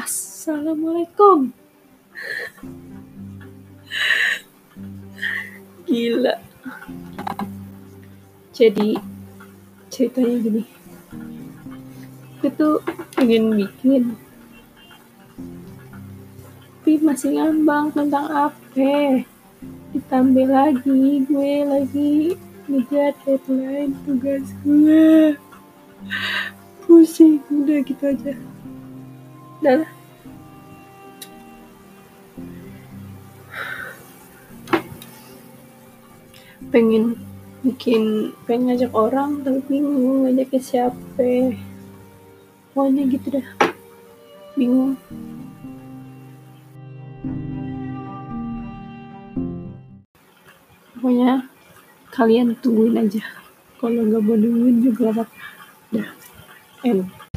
Assalamualaikum. Gila. Jadi ceritanya gini. Aku tuh ingin bikin tapi masih ngambang tentang apa ditambah lagi gue lagi ngejar deadline tugas gue pusing udah gitu aja udah. Pengen bikin pengen ngajak orang tapi bingung ngajaknya siapa. Pokoknya gitu dah. Bingung. Pokoknya kalian tungguin aja. Kalau nggak mau nungguin juga apa-apa. Dah. End